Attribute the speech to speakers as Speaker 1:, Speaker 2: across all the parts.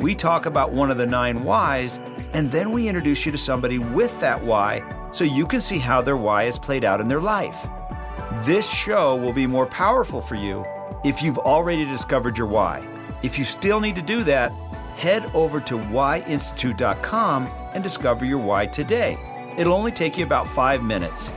Speaker 1: we talk about one of the nine whys, and then we introduce you to somebody with that why so you can see how their why is played out in their life. This show will be more powerful for you if you've already discovered your why. If you still need to do that, head over to whyinstitute.com and discover your why today. It'll only take you about five minutes.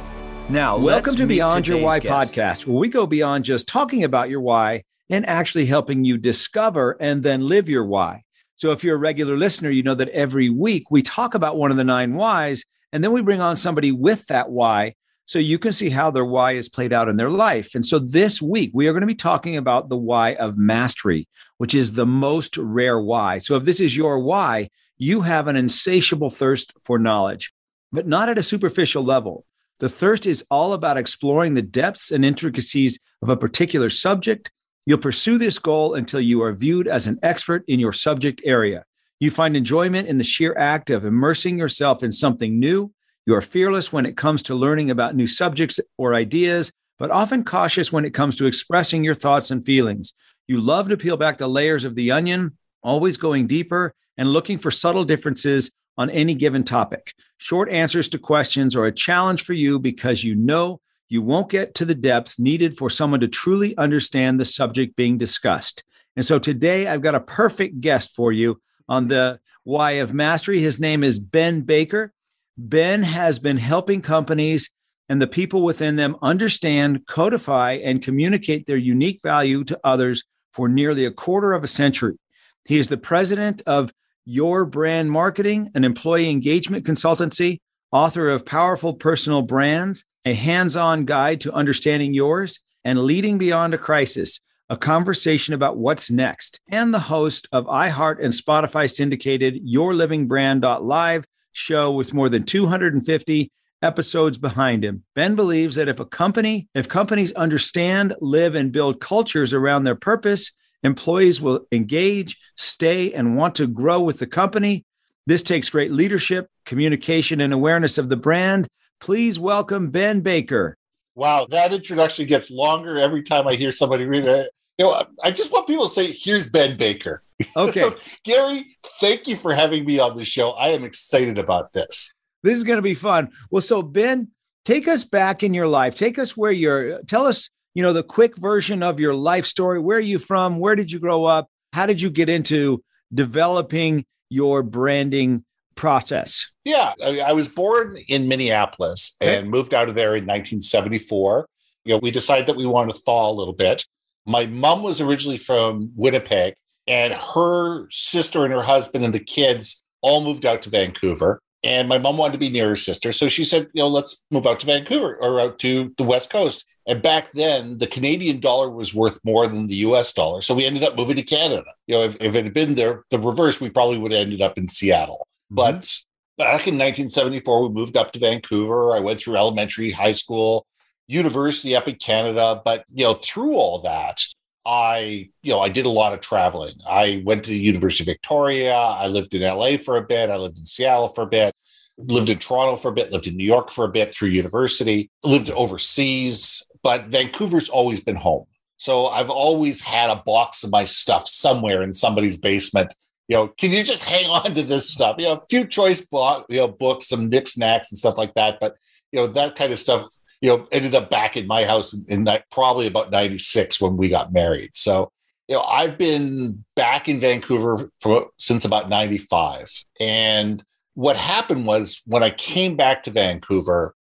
Speaker 1: Now,
Speaker 2: welcome to Beyond Your Why
Speaker 1: guest.
Speaker 2: podcast, where we go beyond just talking about your why and actually helping you discover and then live your why. So, if you're a regular listener, you know that every week we talk about one of the nine whys, and then we bring on somebody with that why so you can see how their why is played out in their life. And so this week, we are going to be talking about the why of mastery, which is the most rare why. So if this is your why, you have an insatiable thirst for knowledge, but not at a superficial level. The thirst is all about exploring the depths and intricacies of a particular subject. You'll pursue this goal until you are viewed as an expert in your subject area. You find enjoyment in the sheer act of immersing yourself in something new you are fearless when it comes to learning about new subjects or ideas, but often cautious when it comes to expressing your thoughts and feelings. You love to peel back the layers of the onion, always going deeper and looking for subtle differences on any given topic. Short answers to questions are a challenge for you because you know you won't get to the depth needed for someone to truly understand the subject being discussed. And so today I've got a perfect guest for you on the Why of Mastery. His name is Ben Baker. Ben has been helping companies and the people within them understand, codify, and communicate their unique value to others for nearly a quarter of a century. He is the president of Your Brand Marketing, an employee engagement consultancy, author of Powerful Personal Brands, a hands on guide to understanding yours, and Leading Beyond a Crisis, a conversation about what's next, and the host of iHeart and Spotify syndicated Your Living Brand Live show with more than 250 episodes behind him. Ben believes that if a company, if companies understand, live, and build cultures around their purpose, employees will engage, stay, and want to grow with the company. This takes great leadership, communication, and awareness of the brand. Please welcome Ben Baker.
Speaker 3: Wow, that introduction gets longer every time I hear somebody read it. You know, I just want people to say, "Here's Ben Baker."
Speaker 2: Okay. so,
Speaker 3: Gary, thank you for having me on the show. I am excited about this.
Speaker 2: This is going to be fun. Well, so Ben, take us back in your life. Take us where you're. Tell us, you know, the quick version of your life story. Where are you from? Where did you grow up? How did you get into developing your branding process?
Speaker 3: Yeah, I, I was born in Minneapolis okay. and moved out of there in 1974. You know, we decided that we wanted to thaw a little bit. My mom was originally from Winnipeg, and her sister and her husband and the kids all moved out to Vancouver. And my mom wanted to be near her sister. So she said, you know, let's move out to Vancouver or out to the West Coast. And back then, the Canadian dollar was worth more than the US dollar. So we ended up moving to Canada. You know, if, if it had been there, the reverse, we probably would have ended up in Seattle. Mm-hmm. But back in 1974, we moved up to Vancouver. I went through elementary, high school, university up in Canada. But, you know, through all that, I, you know, I did a lot of traveling. I went to the University of Victoria. I lived in LA for a bit. I lived in Seattle for a bit. Lived in Toronto for a bit. Lived in New York for a bit through university. Lived overseas, but Vancouver's always been home. So I've always had a box of my stuff somewhere in somebody's basement. You know, can you just hang on to this stuff? You know, a few choice book, you know, books, some knickknacks and stuff like that. But you know, that kind of stuff you know, ended up back in my house in, in that, probably about 96 when we got married. So, you know, I've been back in Vancouver for, since about 95. And what happened was when I came back to Vancouver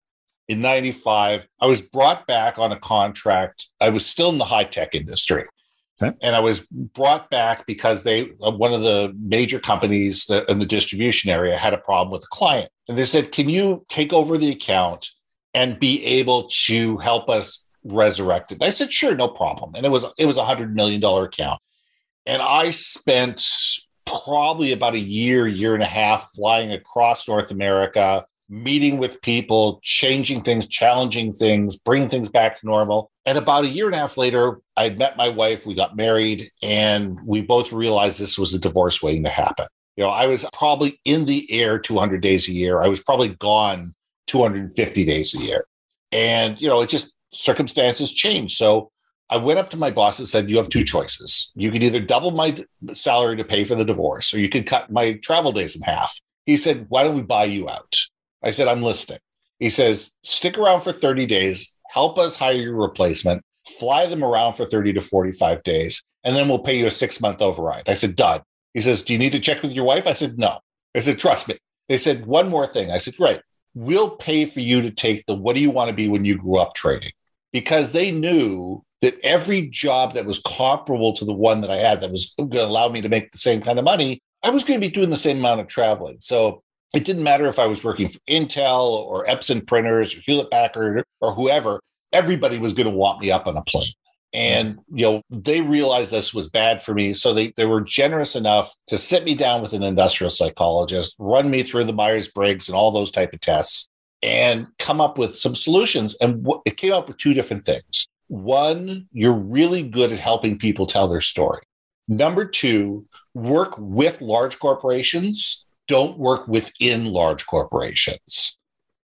Speaker 3: in 95, I was brought back on a contract. I was still in the high tech industry. Okay. And I was brought back because they, uh, one of the major companies in the distribution area had a problem with a client. And they said, Can you take over the account and be able to help us resurrect it. I said, sure, no problem. And it was it was a hundred million dollar account. And I spent probably about a year, year and a half flying across North America, meeting with people, changing things, challenging things, bringing things back to normal. And about a year and a half later, I met my wife, we got married, and we both realized this was a divorce waiting to happen. You know, I was probably in the air 200 days a year. I was probably gone 250 days a year. And, you know, it just circumstances changed. So I went up to my boss and said, You have two choices. You can either double my salary to pay for the divorce, or you can cut my travel days in half. He said, Why don't we buy you out? I said, I'm listing. He says, Stick around for 30 days, help us hire your replacement, fly them around for 30 to 45 days, and then we'll pay you a six month override. I said, Done. He says, Do you need to check with your wife? I said, No. I said, Trust me. They said, One more thing. I said, Right. We'll pay for you to take the what do you want to be when you grew up trading? Because they knew that every job that was comparable to the one that I had that was going to allow me to make the same kind of money, I was going to be doing the same amount of traveling. So it didn't matter if I was working for Intel or Epson printers or Hewlett Packard or whoever, everybody was going to want me up on a plane. And you know, they realized this was bad for me. So they, they were generous enough to sit me down with an industrial psychologist, run me through the Myers-Briggs and all those type of tests, and come up with some solutions. And it came up with two different things. One, you're really good at helping people tell their story. Number two, work with large corporations, don't work within large corporations.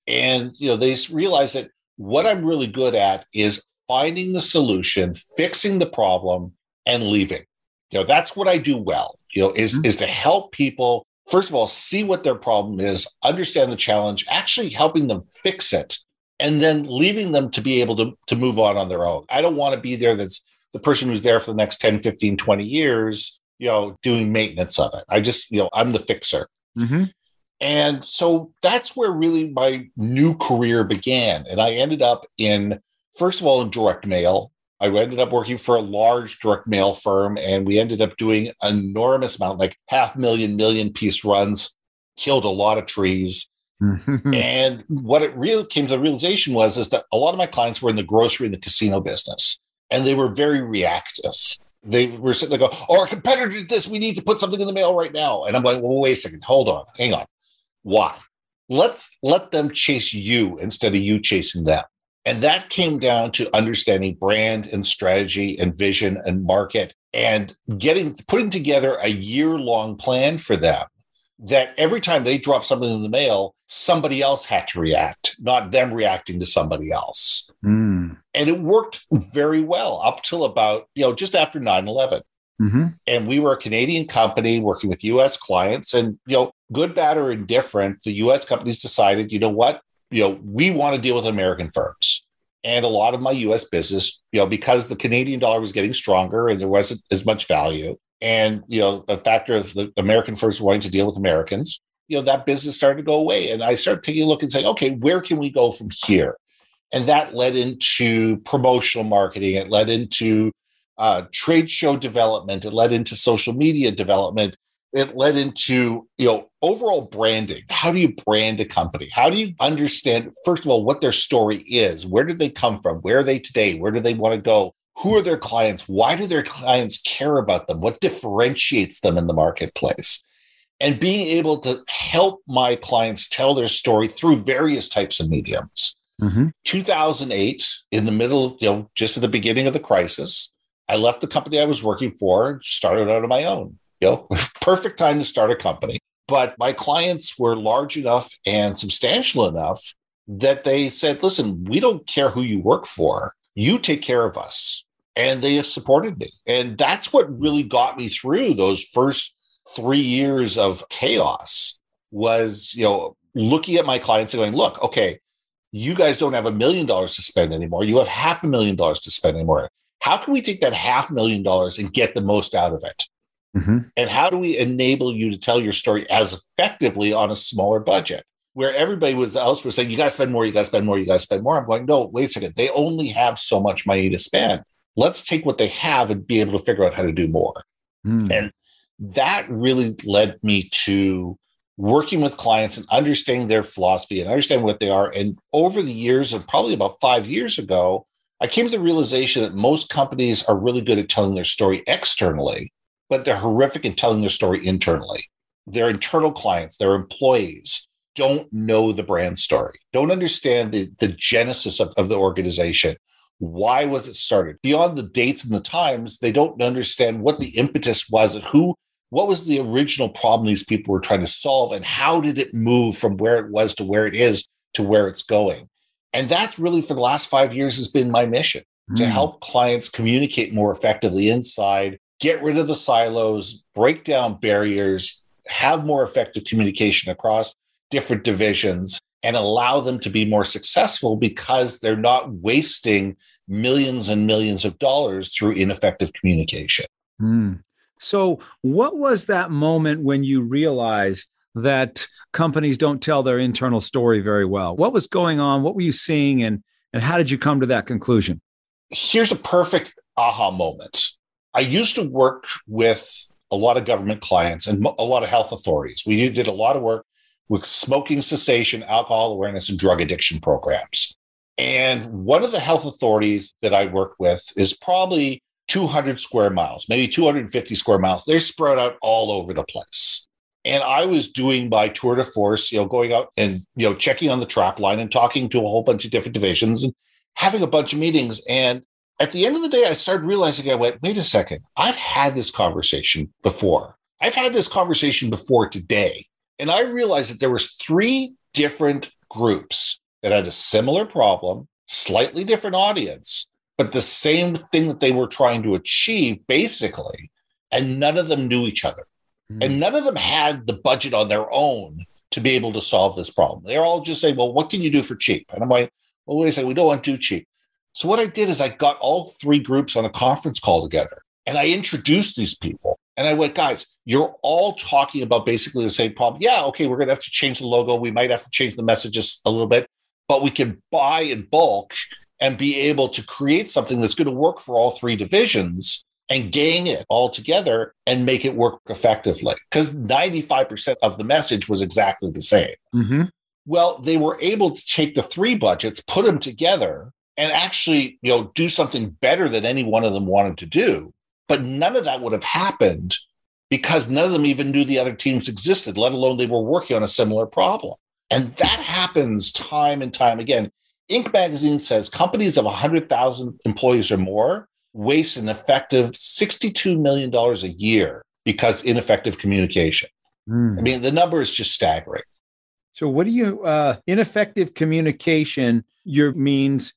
Speaker 3: And you know, they realize that what I'm really good at is finding the solution, fixing the problem, and leaving. You know, that's what I do well, you know, is, mm-hmm. is to help people, first of all, see what their problem is, understand the challenge, actually helping them fix it and then leaving them to be able to, to move on on their own. I don't want to be there that's the person who's there for the next 10, 15, 20 years, you know, doing maintenance of it. I just, you know, I'm the fixer. Mm-hmm. And so that's where really my new career began. And I ended up in, first of all, in direct mail. I ended up working for a large direct mail firm and we ended up doing enormous amount, like half million, million piece runs, killed a lot of trees. Mm-hmm. and what it really came to the realization was is that a lot of my clients were in the grocery and the casino business, and they were very reactive. They were sitting there go, "Oh, our competitor did this. We need to put something in the mail right now." And I'm like, "Well, wait a second. Hold on. Hang on. Why? Let's let them chase you instead of you chasing them." And that came down to understanding brand and strategy and vision and market and getting putting together a year long plan for them that every time they drop something in the mail, somebody else had to react, not them reacting to somebody else. Mm. And it worked very well up till about, you know, just after 9 11. Mm-hmm. And we were a Canadian company working with US clients. And, you know, good, bad, or indifferent, the US companies decided, you know what? You know, we want to deal with American firms. And a lot of my US business, you know, because the Canadian dollar was getting stronger and there wasn't as much value, and you know the factor of the American firms wanting to deal with Americans, you know that business started to go away, and I started taking a look and saying, okay, where can we go from here? And that led into promotional marketing. It led into uh, trade show development. It led into social media development. It led into you know overall branding. How do you brand a company? How do you understand first of all what their story is? Where did they come from? Where are they today? Where do they want to go? who are their clients? Why do their clients care about them? What differentiates them in the marketplace? And being able to help my clients tell their story through various types of mediums. Mm-hmm. 2008, in the middle, you know, just at the beginning of the crisis, I left the company I was working for, started out on my own. You know, perfect time to start a company. But my clients were large enough and substantial enough that they said, listen, we don't care who you work for. You take care of us and they have supported me. And that's what really got me through those first three years of chaos was, you know, looking at my clients and going, look, okay, you guys don't have a million dollars to spend anymore. You have half a million dollars to spend anymore. How can we take that half million dollars and get the most out of it? Mm-hmm. And how do we enable you to tell your story as effectively on a smaller budget? Where everybody was else was saying, you got to spend more, you got to spend more, you got to spend more. I'm going, no, wait a second. They only have so much money to spend let's take what they have and be able to figure out how to do more. Mm. And that really led me to working with clients and understanding their philosophy and understanding what they are. And over the years of probably about five years ago, I came to the realization that most companies are really good at telling their story externally, but they're horrific in telling their story internally. Their internal clients, their employees don't know the brand story, don't understand the, the genesis of, of the organization. Why was it started? Beyond the dates and the times, they don't understand what the impetus was who, what was the original problem these people were trying to solve and how did it move from where it was to where it is to where it's going. And that's really for the last five years has been my mission mm. to hmm. help clients communicate more effectively inside, get rid of the silos, break down barriers, have more effective communication across different divisions and allow them to be more successful because they're not wasting millions and millions of dollars through ineffective communication.
Speaker 2: Mm. So, what was that moment when you realized that companies don't tell their internal story very well? What was going on? What were you seeing? And, and how did you come to that conclusion?
Speaker 3: Here's a perfect aha moment. I used to work with a lot of government clients and a lot of health authorities. We did a lot of work with smoking cessation, alcohol awareness, and drug addiction programs. And one of the health authorities that I work with is probably 200 square miles, maybe 250 square miles. They're spread out all over the place. And I was doing my tour de force, you know, going out and, you know, checking on the trap line and talking to a whole bunch of different divisions and having a bunch of meetings. And at the end of the day, I started realizing I went, wait a second, I've had this conversation before. I've had this conversation before today. And I realized that there was three different groups that had a similar problem, slightly different audience, but the same thing that they were trying to achieve basically. And none of them knew each other. Mm. And none of them had the budget on their own to be able to solve this problem. They're all just saying, well, what can you do for cheap? And I'm like, well, wait a second, we don't want to do cheap. So what I did is I got all three groups on a conference call together and I introduced these people. And I went, guys, you're all talking about basically the same problem. Yeah, okay, we're going to have to change the logo. We might have to change the messages a little bit, but we can buy in bulk and be able to create something that's going to work for all three divisions and gang it all together and make it work effectively. Because 95% of the message was exactly the same. Mm-hmm. Well, they were able to take the three budgets, put them together, and actually, you know, do something better than any one of them wanted to do. But none of that would have happened because none of them even knew the other teams existed, let alone they were working on a similar problem. And that happens time and time again. Inc. magazine says companies of 100,000 employees or more waste an effective $62 million a year because ineffective communication. Mm. I mean, the number is just staggering.
Speaker 2: So, what do you, uh, ineffective communication, your means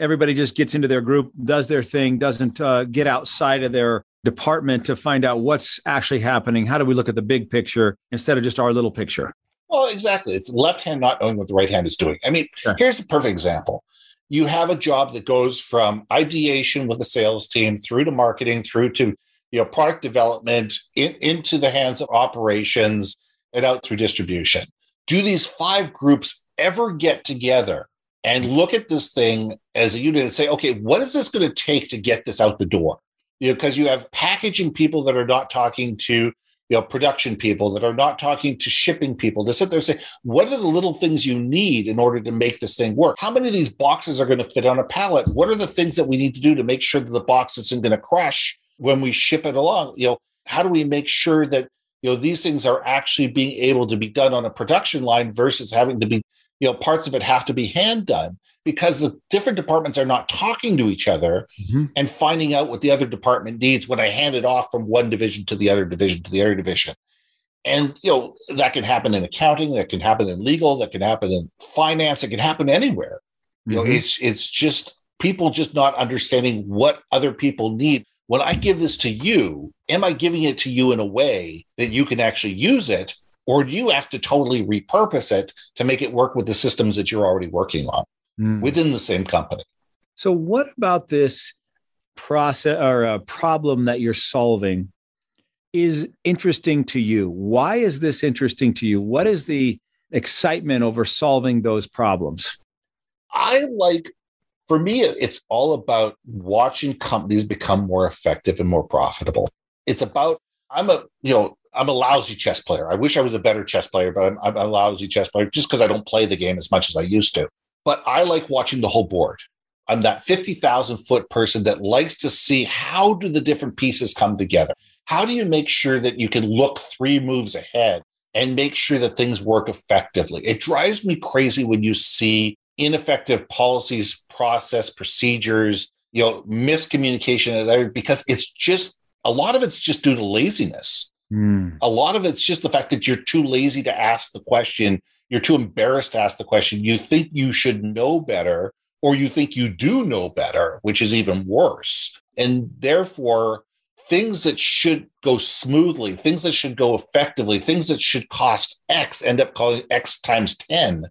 Speaker 2: everybody just gets into their group, does their thing, doesn't uh, get outside of their department to find out what's actually happening. How do we look at the big picture instead of just our little picture?
Speaker 3: Well, exactly. It's left hand not knowing what the right hand is doing. I mean, sure. here's a perfect example. You have a job that goes from ideation with the sales team through to marketing, through to you know product development, in, into the hands of operations, and out through distribution. Do these five groups ever get together and look at this thing as a unit and say, okay, what is this going to take to get this out the door? You know, because you have packaging people that are not talking to you know production people that are not talking to shipping people to sit there and say what are the little things you need in order to make this thing work? How many of these boxes are going to fit on a pallet? What are the things that we need to do to make sure that the box isn't going to crash when we ship it along? You know how do we make sure that you know these things are actually being able to be done on a production line versus having to be you know parts of it have to be hand done because the different departments are not talking to each other mm-hmm. and finding out what the other department needs when I hand it off from one division to the other division to the other division. And you know that can happen in accounting, that can happen in legal, that can happen in finance, it can happen anywhere. Mm-hmm. You know, mm-hmm. it's it's just people just not understanding what other people need. When I give this to you, am I giving it to you in a way that you can actually use it or do you have to totally repurpose it to make it work with the systems that you're already working on mm. within the same company?
Speaker 2: So, what about this process or a problem that you're solving is interesting to you? Why is this interesting to you? What is the excitement over solving those problems?
Speaker 3: I like, for me, it's all about watching companies become more effective and more profitable. It's about, I'm a, you know, I'm a lousy chess player. I wish I was a better chess player, but I'm, I'm a lousy chess player just because I don't play the game as much as I used to. But I like watching the whole board. I'm that 50,000 foot person that likes to see how do the different pieces come together. How do you make sure that you can look three moves ahead and make sure that things work effectively? It drives me crazy when you see ineffective policies, process, procedures, you know, miscommunication, because it's just a lot of it's just due to laziness. Mm. A lot of it's just the fact that you're too lazy to ask the question. You're too embarrassed to ask the question. You think you should know better, or you think you do know better, which is even worse. And therefore, things that should go smoothly, things that should go effectively, things that should cost X end up calling X times 10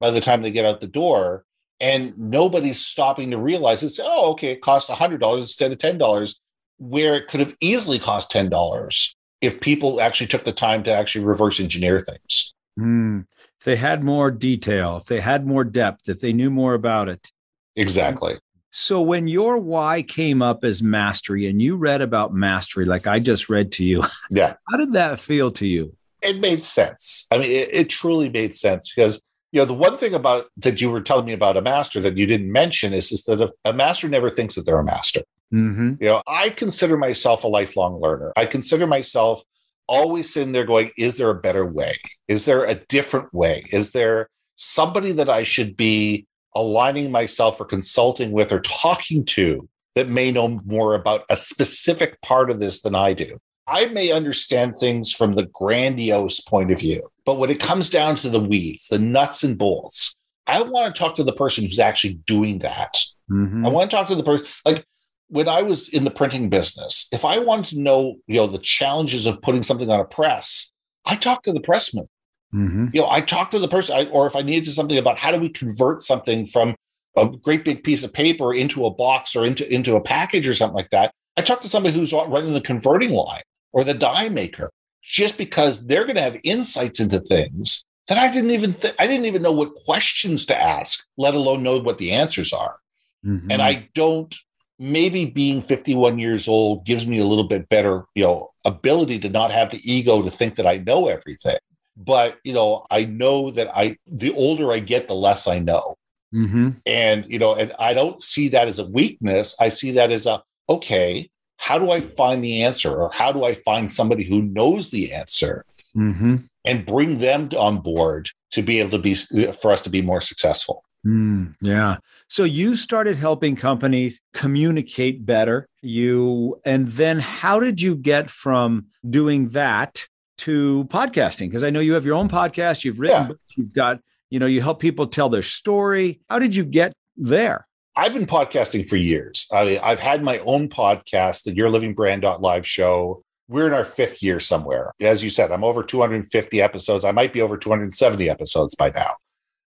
Speaker 3: by the time they get out the door. And nobody's stopping to realize it's, oh, okay, it costs $100 instead of $10, where it could have easily cost $10 if people actually took the time to actually reverse engineer things.
Speaker 2: Mm. If they had more detail, if they had more depth, if they knew more about it.
Speaker 3: Exactly.
Speaker 2: So when your why came up as mastery and you read about mastery, like I just read to you,
Speaker 3: yeah,
Speaker 2: how did that feel to you?
Speaker 3: It made sense. I mean, it, it truly made sense because you know the one thing about that you were telling me about a master that you didn't mention is, is that a, a master never thinks that they're a master. Mm-hmm. You know, I consider myself a lifelong learner. I consider myself always sitting there going, is there a better way? Is there a different way? Is there somebody that I should be aligning myself or consulting with or talking to that may know more about a specific part of this than I do? I may understand things from the grandiose point of view, but when it comes down to the weeds, the nuts and bolts, I want to talk to the person who's actually doing that. Mm-hmm. I want to talk to the person like when I was in the printing business, if I wanted to know, you know, the challenges of putting something on a press, I talked to the pressman. Mm-hmm. You know, I talked to the person, I, or if I needed to something about how do we convert something from a great big piece of paper into a box or into into a package or something like that, I talked to somebody who's running the converting line or the die maker, just because they're going to have insights into things that I didn't even th- I didn't even know what questions to ask, let alone know what the answers are. Mm-hmm. And I don't maybe being 51 years old gives me a little bit better, you know, ability to not have the ego to think that I know everything. But, you know, I know that I, the older I get, the less I know. Mm-hmm. And, you know, and I don't see that as a weakness. I see that as a, okay, how do I find the answer? Or how do I find somebody who knows the answer mm-hmm. and bring them on board to be able to be, for us to be more successful?
Speaker 2: Mm, yeah. So you started helping companies communicate better. You and then how did you get from doing that to podcasting? Because I know you have your own podcast, you've written yeah. books, you've got, you know, you help people tell their story. How did you get there?
Speaker 3: I've been podcasting for years. I, I've had my own podcast, the Your Living Brand live show. We're in our fifth year somewhere. As you said, I'm over 250 episodes. I might be over 270 episodes by now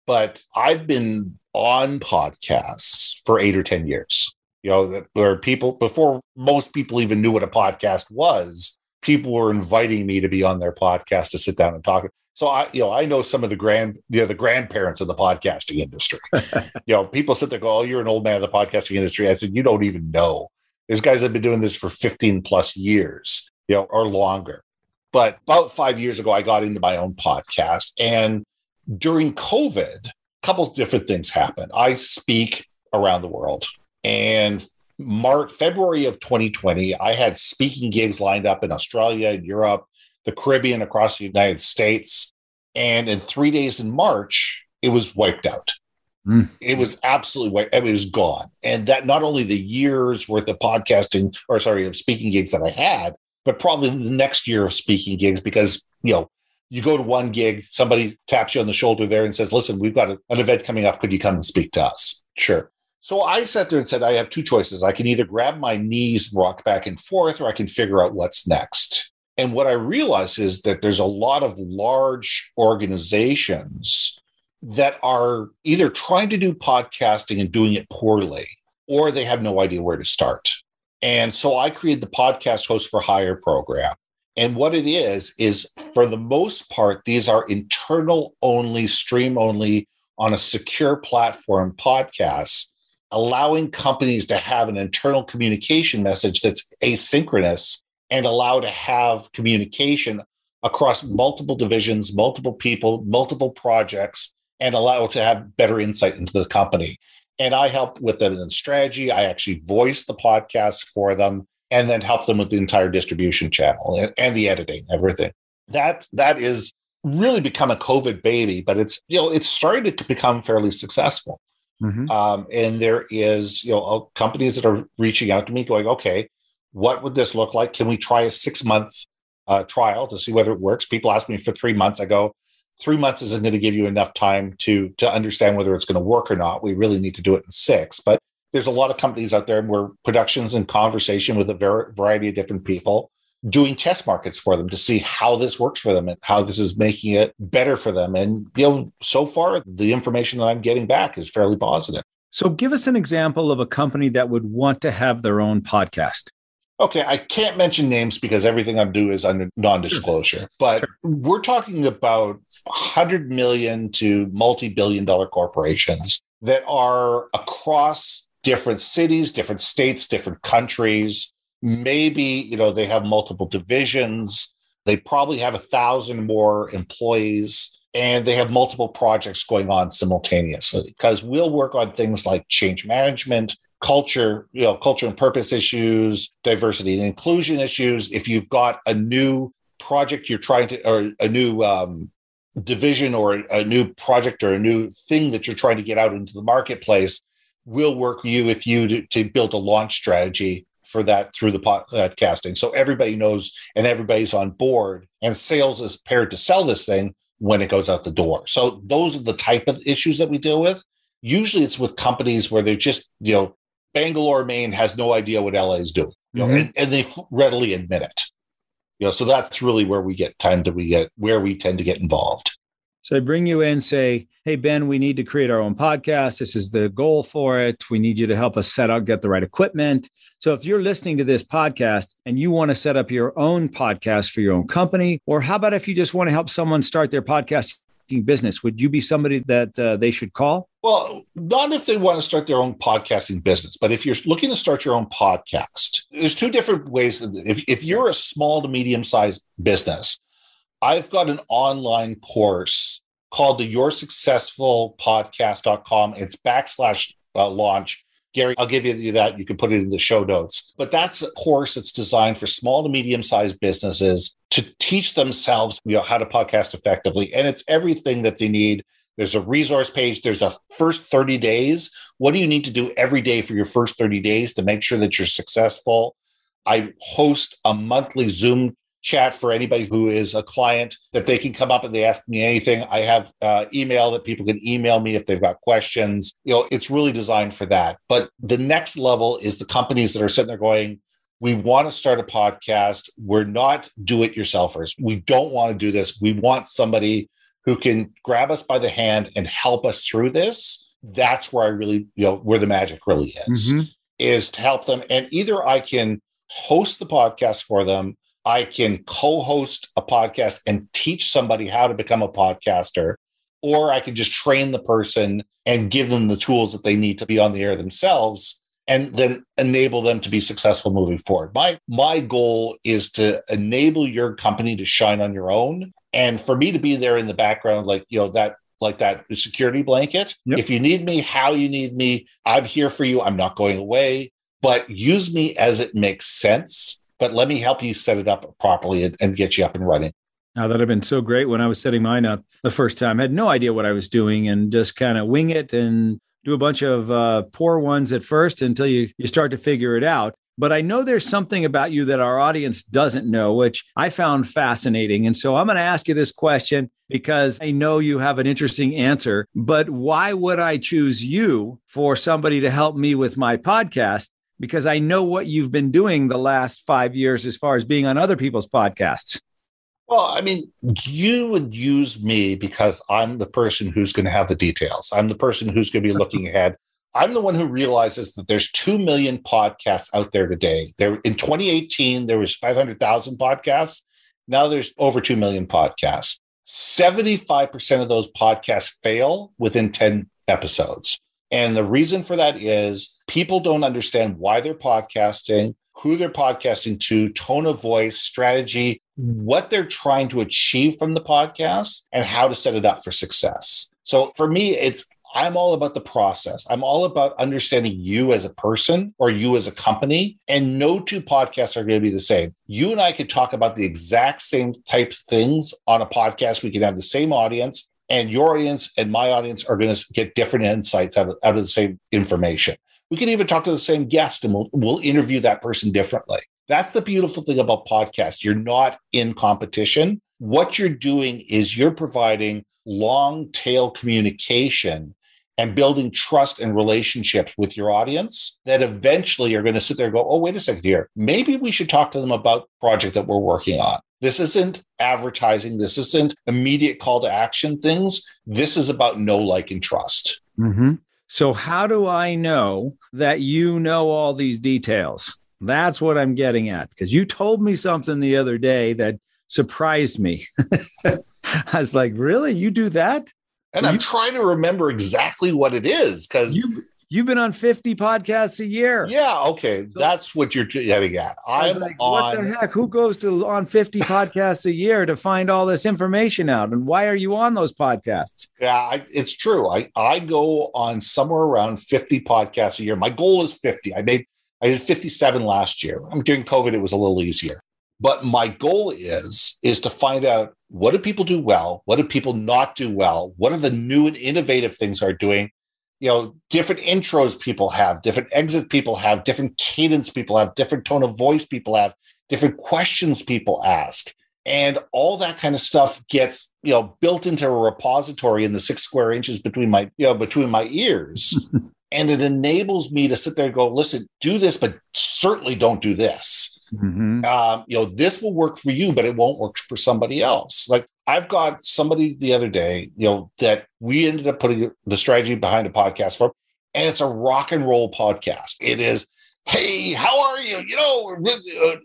Speaker 3: but I've been on podcasts for eight or 10 years. You know, where people, before most people even knew what a podcast was, people were inviting me to be on their podcast to sit down and talk. So I, you know, I know some of the grand, you know, the grandparents of the podcasting industry. you know, people sit there go, "Oh, you're an old man of the podcasting industry." I said, "You don't even know. There's guys that have been doing this for 15 plus years, you know, or longer." But about five years ago, I got into my own podcast, and during COVID, couple different things happened. I speak around the world, and March, February of 2020, I had speaking gigs lined up in Australia, Europe, the Caribbean, across the United States. And in three days in March, it was wiped out. Mm. It was absolutely wiped. It was gone. And that not only the years worth of podcasting, or sorry, of speaking gigs that I had, but probably the next year of speaking gigs because, you know, you go to one gig, somebody taps you on the shoulder there and says, Listen, we've got an event coming up. Could you come and speak to us? Sure. So I sat there and said, I have two choices. I can either grab my knees and rock back and forth, or I can figure out what's next. And what I realized is that there's a lot of large organizations that are either trying to do podcasting and doing it poorly, or they have no idea where to start. And so I created the Podcast Host for Hire program. And what it is, is for the most part, these are internal only, stream only on a secure platform podcasts, allowing companies to have an internal communication message that's asynchronous and allow to have communication across multiple divisions, multiple people, multiple projects, and allow to have better insight into the company. And I help with them in strategy. I actually voice the podcast for them and then help them with the entire distribution channel and, and the editing, everything. That that is really become a COVID baby, but it's you know it's starting to become fairly successful. Mm-hmm. Um, and there is you know companies that are reaching out to me, going, okay, what would this look like? Can we try a six month uh, trial to see whether it works? People ask me for three months. I go, three months isn't going to give you enough time to to understand whether it's going to work or not. We really need to do it in six. But there's a lot of companies out there where productions in conversation with a ver- variety of different people doing test markets for them to see how this works for them and how this is making it better for them. And you know, so far the information that I'm getting back is fairly positive.
Speaker 2: So give us an example of a company that would want to have their own podcast.
Speaker 3: Okay, I can't mention names because everything I do is under non-disclosure. Sure. But sure. we're talking about 100 million to multi-billion dollar corporations that are across different cities, different states, different countries. Maybe, you know, they have multiple divisions. They probably have a thousand more employees and they have multiple projects going on simultaneously because we'll work on things like change management, culture, you know, culture and purpose issues, diversity and inclusion issues. If you've got a new project you're trying to, or a new um, division or a new project or a new thing that you're trying to get out into the marketplace, we'll work you with you to, to build a launch strategy for that through the podcasting. So everybody knows and everybody's on board, and sales is paired to sell this thing when it goes out the door. So those are the type of issues that we deal with. Usually it's with companies where they're just, you know, Bangor, Maine has no idea what LA is doing, you know, mm-hmm. and, and they readily admit it. You know, so that's really where we get time to we get where we tend to get involved.
Speaker 2: So I bring you in, say, hey, Ben, we need to create our own podcast. This is the goal for it. We need you to help us set up, get the right equipment. So if you're listening to this podcast and you want to set up your own podcast for your own company, or how about if you just want to help someone start their podcast business, would you be somebody that uh, they should call?
Speaker 3: Well, not if they want to start their own podcasting business, but if you're looking to start your own podcast, there's two different ways. If, if you're a small to medium sized business, I've got an online course called the Your Successful Podcast.com. It's backslash uh, launch. Gary, I'll give you that. You can put it in the show notes. But that's a course that's designed for small to medium sized businesses to teach themselves you know, how to podcast effectively. And it's everything that they need. There's a resource page. There's a first 30 days. What do you need to do every day for your first 30 days to make sure that you're successful? I host a monthly Zoom chat for anybody who is a client that they can come up and they ask me anything. I have uh, email that people can email me if they've got questions. You know, it's really designed for that. But the next level is the companies that are sitting there going, we want to start a podcast. We're not do it yourselfers. We don't want to do this. We want somebody who can grab us by the hand and help us through this. That's where I really, you know, where the magic really is, mm-hmm. is to help them. And either I can host the podcast for them I can co host a podcast and teach somebody how to become a podcaster, or I can just train the person and give them the tools that they need to be on the air themselves and then enable them to be successful moving forward. My my goal is to enable your company to shine on your own and for me to be there in the background like you know that like that security blanket. Yep. If you need me, how you need me, I'm here for you. I'm not going away, but use me as it makes sense but let me help you set it up properly and, and get you up and running.
Speaker 2: Now that have been so great when I was setting mine up the first time. I had no idea what I was doing and just kind of wing it and do a bunch of uh, poor ones at first until you, you start to figure it out. But I know there's something about you that our audience doesn't know, which I found fascinating. And so I'm going to ask you this question because I know you have an interesting answer. But why would I choose you for somebody to help me with my podcast? Because I know what you've been doing the last five years as far as being on other people's podcasts.
Speaker 3: Well, I mean, you would use me because I'm the person who's going to have the details. I'm the person who's going to be looking ahead. I'm the one who realizes that there's 2 million podcasts out there today. There in 2018 there was 500,000 podcasts. Now there's over 2 million podcasts. 75% of those podcasts fail within 10 episodes. And the reason for that is people don't understand why they're podcasting, who they're podcasting to, tone of voice, strategy, what they're trying to achieve from the podcast, and how to set it up for success. So for me, it's I'm all about the process. I'm all about understanding you as a person or you as a company. And no two podcasts are going to be the same. You and I could talk about the exact same type things on a podcast. We can have the same audience, and your audience and my audience are going to get different insights out of, out of the same information. We can even talk to the same guest and we'll, we'll interview that person differently. That's the beautiful thing about podcasts. You're not in competition. What you're doing is you're providing long tail communication and building trust and relationships with your audience that eventually are going to sit there and go, oh, wait a second here. Maybe we should talk to them about project that we're working on. This isn't advertising. This isn't immediate call to action things. This is about know, like, and trust.
Speaker 2: Mm-hmm. So, how do I know that you know all these details? That's what I'm getting at because you told me something the other day that surprised me. I was like, really? You do that?
Speaker 3: And I'm trying to remember exactly what it is because
Speaker 2: you you've been on 50 podcasts a year.
Speaker 3: Yeah, okay. So, That's what you're getting at. I'm like,
Speaker 2: on, what the heck? Who goes to on 50 podcasts a year to find all this information out? And why are you on those podcasts?
Speaker 3: Yeah, I, it's true. I, I go on somewhere around 50 podcasts a year. My goal is 50. I made I did 57 last year. I'm during COVID, it was a little easier. But my goal is is to find out what do people do well, what do people not do well, what are the new and innovative things are doing. You know, different intros people have, different exits people have, different cadence people have, different tone of voice people have, different questions people ask. And all that kind of stuff gets, you know, built into a repository in the six square inches between my, you know, between my ears. and it enables me to sit there and go, listen, do this, but certainly don't do this Mm-hmm. Um, you know, this will work for you, but it won't work for somebody else. Like I've got somebody the other day, you know, that we ended up putting the strategy behind a podcast for, and it's a rock and roll podcast. It is, hey, how are you? You know,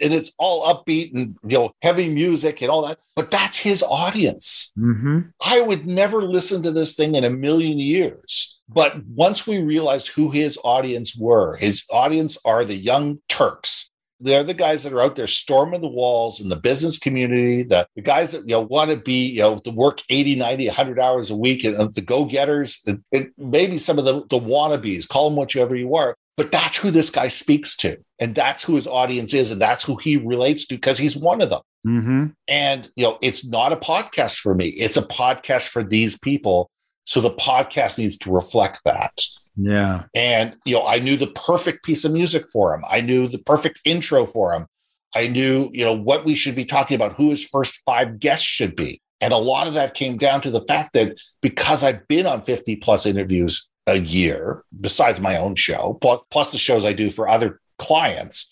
Speaker 3: and it's all upbeat and you know, heavy music and all that. But that's his audience. Mm-hmm. I would never listen to this thing in a million years. But once we realized who his audience were, his audience are the young Turks they're the guys that are out there storming the walls in the business community, the, the guys that you know want to be, you know, to work 80, 90, 100 hours a week, and, and the go-getters, and, and, maybe some of the, the wannabes, call them whatever you are. But that's who this guy speaks to. And that's who his audience is. And that's who he relates to because he's one of them. Mm-hmm. And, you know, it's not a podcast for me. It's a podcast for these people. So the podcast needs to reflect that.
Speaker 2: Yeah.
Speaker 3: And, you know, I knew the perfect piece of music for him. I knew the perfect intro for him. I knew, you know, what we should be talking about, who his first five guests should be. And a lot of that came down to the fact that because I've been on 50 plus interviews a year, besides my own show, plus, plus the shows I do for other clients,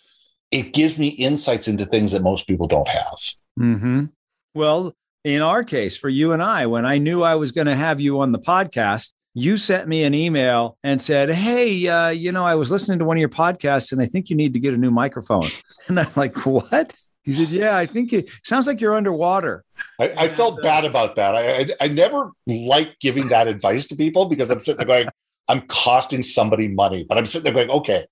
Speaker 3: it gives me insights into things that most people don't have.
Speaker 2: Mm-hmm. Well, in our case, for you and I, when I knew I was going to have you on the podcast, you sent me an email and said, Hey, uh, you know, I was listening to one of your podcasts and I think you need to get a new microphone. And I'm like, What? He said, Yeah, I think it sounds like you're underwater.
Speaker 3: I, I felt uh, bad about that. I, I, I never like giving that advice to people because I'm sitting there going, I'm costing somebody money. But I'm sitting there going, okay,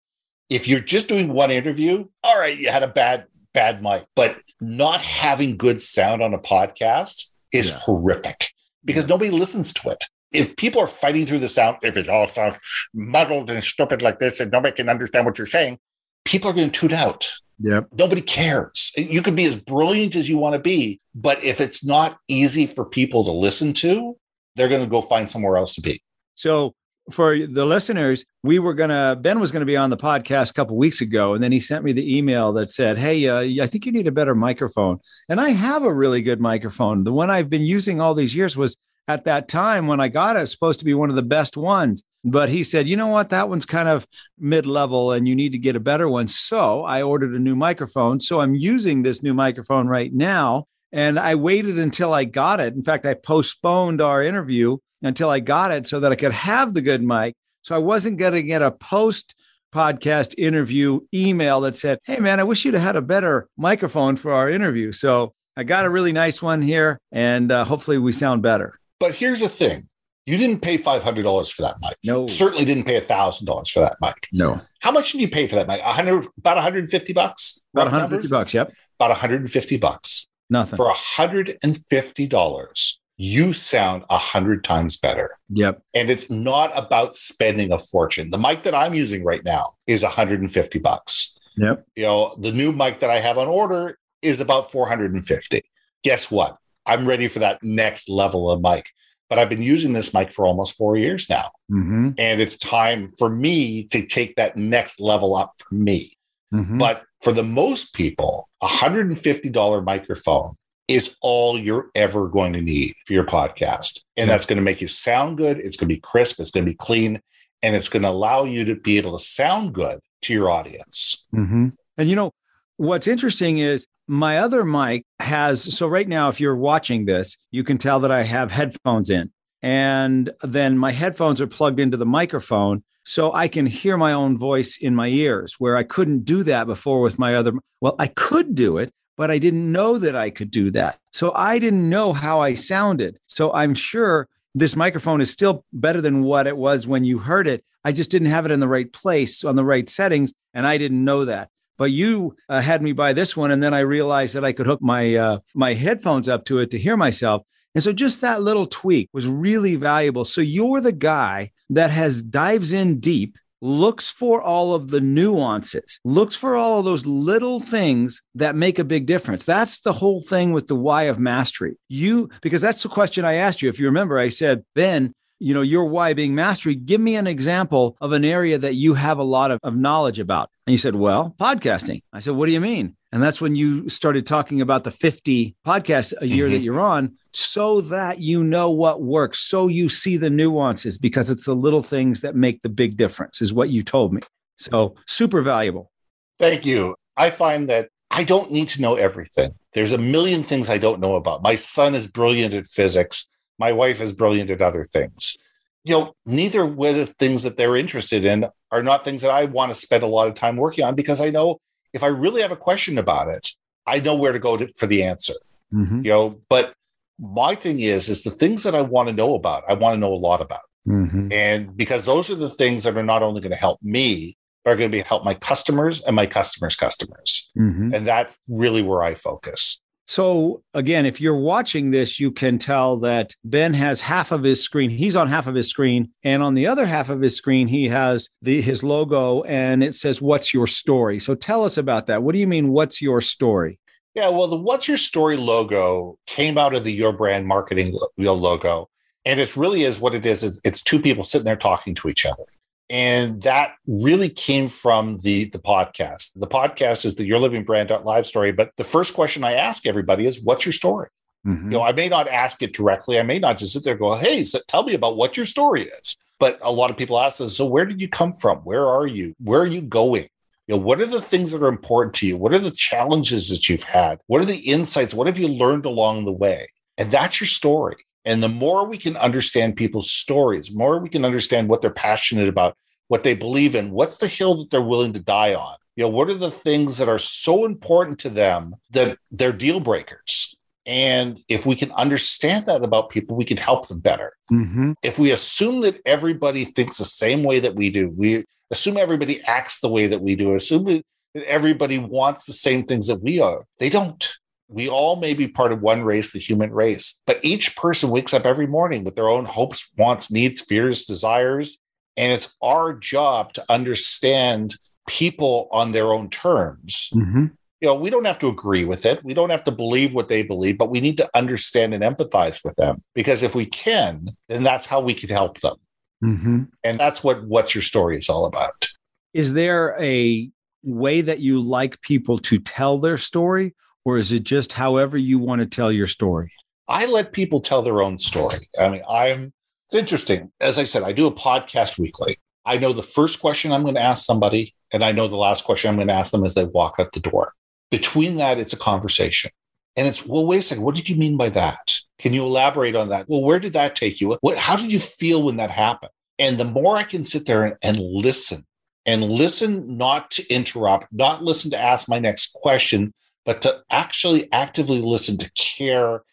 Speaker 3: if you're just doing one interview, all right, you had a bad, bad mic. But not having good sound on a podcast is yeah. horrific because nobody listens to it if people are fighting through the sound, if it all sounds muddled and stupid like this and nobody can understand what you're saying, people are going to tune out.
Speaker 2: Yep.
Speaker 3: Nobody cares. You can be as brilliant as you want to be, but if it's not easy for people to listen to, they're going to go find somewhere else to be.
Speaker 2: So for the listeners, we were gonna Ben was gonna be on the podcast a couple weeks ago, and then he sent me the email that said, "Hey, uh, I think you need a better microphone." And I have a really good microphone. The one I've been using all these years was at that time when I got it, supposed to be one of the best ones. But he said, you know what, that one's kind of mid level and you need to get a better one. So I ordered a new microphone. So I'm using this new microphone right now. And I waited until I got it. In fact, I postponed our interview until I got it so that I could have the good mic. So I wasn't going to get a post podcast interview email that said, Hey, man, I wish you'd had a better microphone for our interview. So I got a really nice one here, and uh, hopefully we sound better.
Speaker 3: But here's the thing. You didn't pay five hundred dollars for that mic.
Speaker 2: No,
Speaker 3: certainly didn't pay thousand dollars for that mic.
Speaker 2: No.
Speaker 3: How much did you pay for that mic? hundred, about one hundred and fifty bucks.
Speaker 2: About one hundred fifty bucks. Yep.
Speaker 3: About one hundred and fifty bucks.
Speaker 2: Nothing
Speaker 3: for hundred and fifty dollars. you sound a hundred times better.
Speaker 2: Yep.
Speaker 3: And it's not about spending a fortune. The mic that I'm using right now is 150 bucks.
Speaker 2: Yep.
Speaker 3: You know, the new mic that I have on order is about 450. Guess what? I'm ready for that next level of mic. But I've been using this mic for almost four years now.
Speaker 2: Mm-hmm.
Speaker 3: And it's time for me to take that next level up for me.
Speaker 2: Mm-hmm.
Speaker 3: But for the most people, a $150 microphone is all you're ever going to need for your podcast. And
Speaker 2: Yeah.
Speaker 3: that's going to make you sound good. It's going to be crisp. It's going to be clean. And it's going to allow you to be able to sound good to your audience.
Speaker 2: Mm-hmm. And you know, what's interesting is my other mic has, so right now, if you're watching this, you can tell that I have headphones in. And then my headphones are plugged into the microphone. So I can hear my own voice in my ears, where I couldn't do that before with my other. Well, I could do it, but I didn't know that I could do that. So I didn't know how I sounded. So I'm sure this microphone is still better than what it was when you heard it. I just didn't have it in the right place on the right settings, and I didn't know that. But you uh, had me buy this one, and then I realized that I could hook my uh, my headphones up to it to hear myself. And so just that little tweak was really valuable. So you're the guy that has dives in deep, looks for all of the nuances, looks for all of those little things that make a big difference. That's the whole thing with the why of mastery. You because that's the question I asked you. If you remember, I said, Ben, you know, your why being mastery, give me an example of an area that you have a lot of, of knowledge about. And you said, well, podcasting. I said, what do you mean? And that's when you started talking about the 50 podcasts a year
Speaker 3: Mhm.
Speaker 2: that you're on so that you know what works, so you see the nuances because it's the little things that make the big difference, is what you told me. So super valuable.
Speaker 3: Thank you. I find that I don't need to know everything. There's a million things I don't know about. My son is brilliant at physics. My wife is brilliant at other things. You know, neither of the things that they're interested in are not things that I want to spend a lot of time working on because I know if I really have a question about it, I know where to go to, for the answer.
Speaker 2: Mm-hmm.
Speaker 3: You know, but my thing is, is the things that I want to know about, I want to know a lot about.
Speaker 2: Mm-hmm.
Speaker 3: And because those are the things that are not only going to help me, but are going to be help my customers and my customers' customers.
Speaker 2: Mm-hmm.
Speaker 3: And that's really where I focus.
Speaker 2: So again, if you're watching this, you can tell that Ben has half of his screen. He's on half of his screen, and on the other half of his screen, he has the his logo, and it says, "What's your story?" So tell us about that. What do you mean? What's your story?
Speaker 3: Yeah, well, the What's Your Story logo came out of the Your Brand marketing lo- logo. And it really is what it is it's two people sitting there talking to each other. And that really came from the, the podcast. The podcast is the Your Living Brand Live story. But the first question I ask everybody is, What's your story?
Speaker 2: Mhm.
Speaker 3: You know, I may not ask it directly. I may not just sit there and go, Hey, so tell me about what your story is. But a lot of people ask us, So where did you come from? Where are you? Where are you going? You know, what are the things that are important to you? What are the challenges that you've had? What are the insights? What have you learned along the way? And that's your story. And the more we can understand people's stories, the more we can understand what they're passionate about, what they believe in, what's the hill that they're willing to die on? You know, what are the things that are so important to them that they're deal breakers? And if we can understand that about people, we can help them better
Speaker 2: Mhm.
Speaker 3: if we assume that everybody thinks the same way that we do, we assume everybody acts the way that we do, assume that everybody wants the same things that we are, they don't. We all may be part of one race, the human race, but each person wakes up every morning with their own hopes, wants, needs, fears, desires. And it's our job to understand people on their own terms
Speaker 2: Mhm.
Speaker 3: you know, we don't have to agree with it. We don't have to believe what they believe, but we need to understand and empathize with them because if we can, then that's how we can help them.
Speaker 2: Mhm.
Speaker 3: And that's what what's your story is all about.
Speaker 2: Is there a way that you like people to tell their story, or is it just however you want to tell your story?
Speaker 3: I let people tell their own story. I mean, I'm it's interesting. As I said, I do a podcast weekly. I know the first question I'm going to ask somebody, and I know the last question I'm going to ask them as they walk out the door. Between that, it's a conversation. And it's, well, wait a second, what did you mean by that? Can you elaborate on that? Well, where did that take you? What, how did you feel when that happened? And the more I can sit there and, and listen and listen, not to interrupt, not listen to ask my next question, but to actually actively listen to care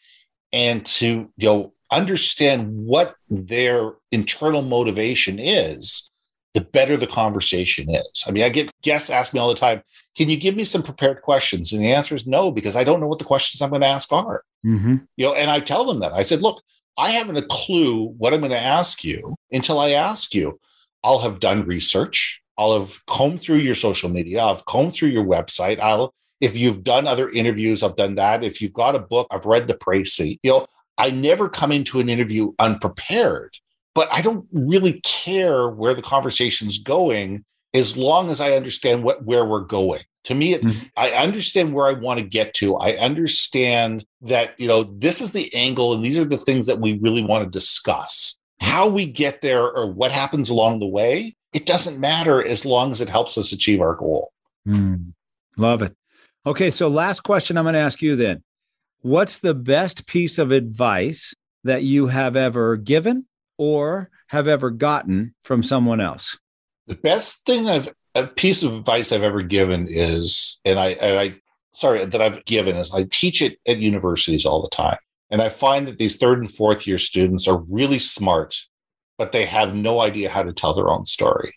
Speaker 3: and to, you know, understand what their internal motivation is, the better the conversation is. I mean, I get guests ask me all the time, can you give me some prepared questions? And the answer is no, because I don't know what the questions I'm going to ask are.
Speaker 2: Mm-hmm.
Speaker 3: You know, and I tell them that. I said, look, I haven't a clue what I'm going to ask you until I ask you. I'll have done research. I'll have combed through your social media. I've combed through your website. I'll, if you've done other interviews, I've done that. If you've got a book, I've read the précis. You know, I never come into an interview unprepared, but I don't really care where the conversation's going as long as I understand what where we're going. To me, it, mm-hmm. I understand where I want to get to. I understand that, you know, this is the angle and these are the things that we really want to discuss. How we get there or what happens along the way, it doesn't matter as long as it helps us achieve our goal.
Speaker 2: Mm, love it. Okay. So, last question I'm going to ask you then What's the best piece of advice that you have ever given or have ever gotten from someone else?
Speaker 3: The best thing I've a piece of advice I've ever given is, and I, and I, sorry, that I've given is I teach it at universities all the time. And I find that these third and fourth year students are really smart, but they have no idea how to tell their own story.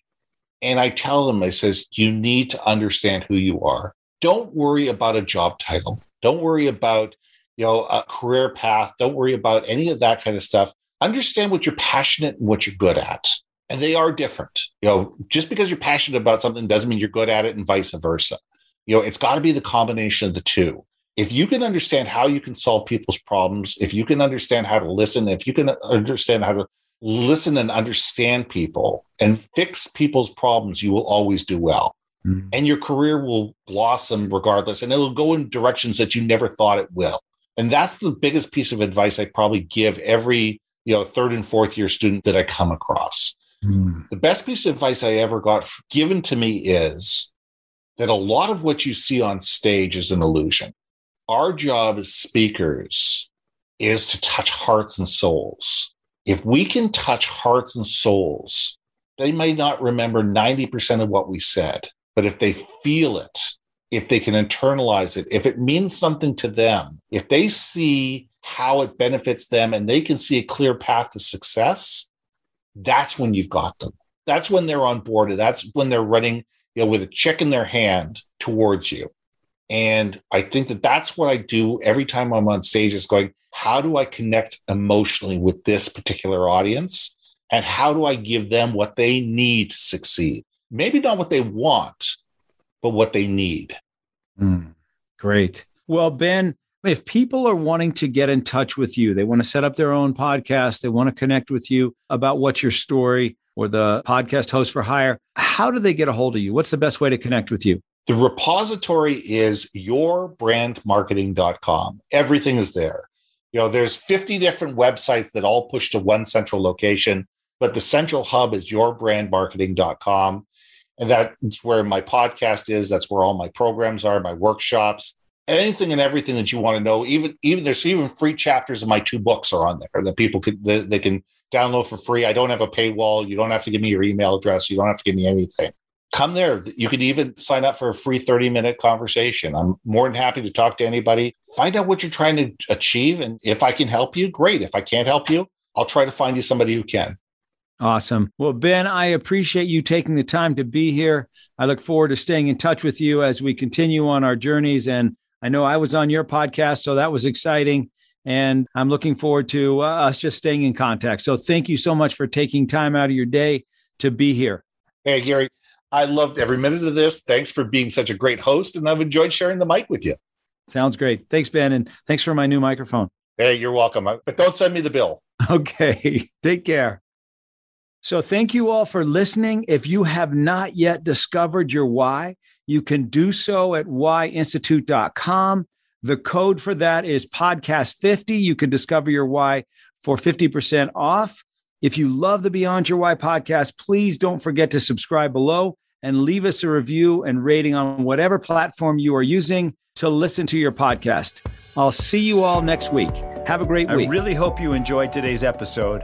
Speaker 3: And I tell them, I says, you need to understand who you are. Don't worry about a job title. Don't worry about, you know, a career path. Don't worry about any of that kind of stuff. Understand what you're passionate and what you're good at and they are different. You know, just because you're passionate about something doesn't mean you're good at it and vice versa. You know, it's got to be the combination of the two. If you can understand how you can solve people's problems, if you can understand how to listen, if you can understand how to listen and understand people and fix people's problems, you will always do well. Mm-hmm. And your career will blossom regardless, and it'll go in directions that you never thought it will. And that's the biggest piece of advice I probably give every you know third and fourth year student that I come across Mm. The best piece of advice I ever got given to me is that a lot of what you see on stage is an illusion. Our job as speakers is to touch hearts and souls. If we can touch hearts and souls, they may not remember 90% of what we said, but if they feel it, if they can internalize it, if it means something to them, if they see how it benefits them and they can see a clear path to success, that's when you've got them. That's when they're on board. That's when they're running, you know, with a check in their hand towards you. And I think that that's what I do every time I'm on stage is going, how do I connect emotionally with this particular audience? And how do I give them what they need to succeed? Maybe not what they want, but what they need.
Speaker 2: Mm, great. Well, Ben, if people are wanting to get in touch with you, they want to set up their own podcast, they want to connect with you about what's your story or the podcast host for hire, how do they get a hold of you? What's the best way to connect with you?
Speaker 3: The repository is yourbrandmarketing.com. Everything is there. You know, there's 50 different websites that all push to one central location, but the central hub is yourbrandmarketing.com. And that's where my podcast is. That's where all my programs are, my workshops anything and everything that you want to know. Even even there's even free chapters of my two books are on there that people could that they can download for free. I don't have a paywall. You don't have to give me your email address. You don't have to give me anything. Come there. You can even sign up for a free 30 minute conversation. I'm more than happy to talk to anybody. Find out what you're trying to achieve. And if I can help you, great. If I can't help you, I'll try to find you somebody who can.
Speaker 2: Awesome. Well, Ben, I appreciate you taking the time to be here. I look forward to staying in touch with you as we continue on our journeys and I know I was on your podcast, so that was exciting. And I'm looking forward to uh, us just staying in contact. So thank you so much for taking time out of your day to be here.
Speaker 3: Hey, Gary, I loved every minute of this. Thanks for being such a great host. And I've enjoyed sharing the mic with you.
Speaker 2: Sounds great. Thanks, Ben. And thanks for my new microphone.
Speaker 3: Hey, you're welcome. But don't send me the bill.
Speaker 2: Okay. Take care. So, thank you all for listening. If you have not yet discovered your why, you can do so at whyinstitute.com. The code for that is podcast 50. You can discover your why for 50% off. If you love the Beyond Your Why podcast, please don't forget to subscribe below and leave us a review and rating on whatever platform you are using to listen to your podcast. I'll see you all next week. Have a great week.
Speaker 1: I really hope you enjoyed today's episode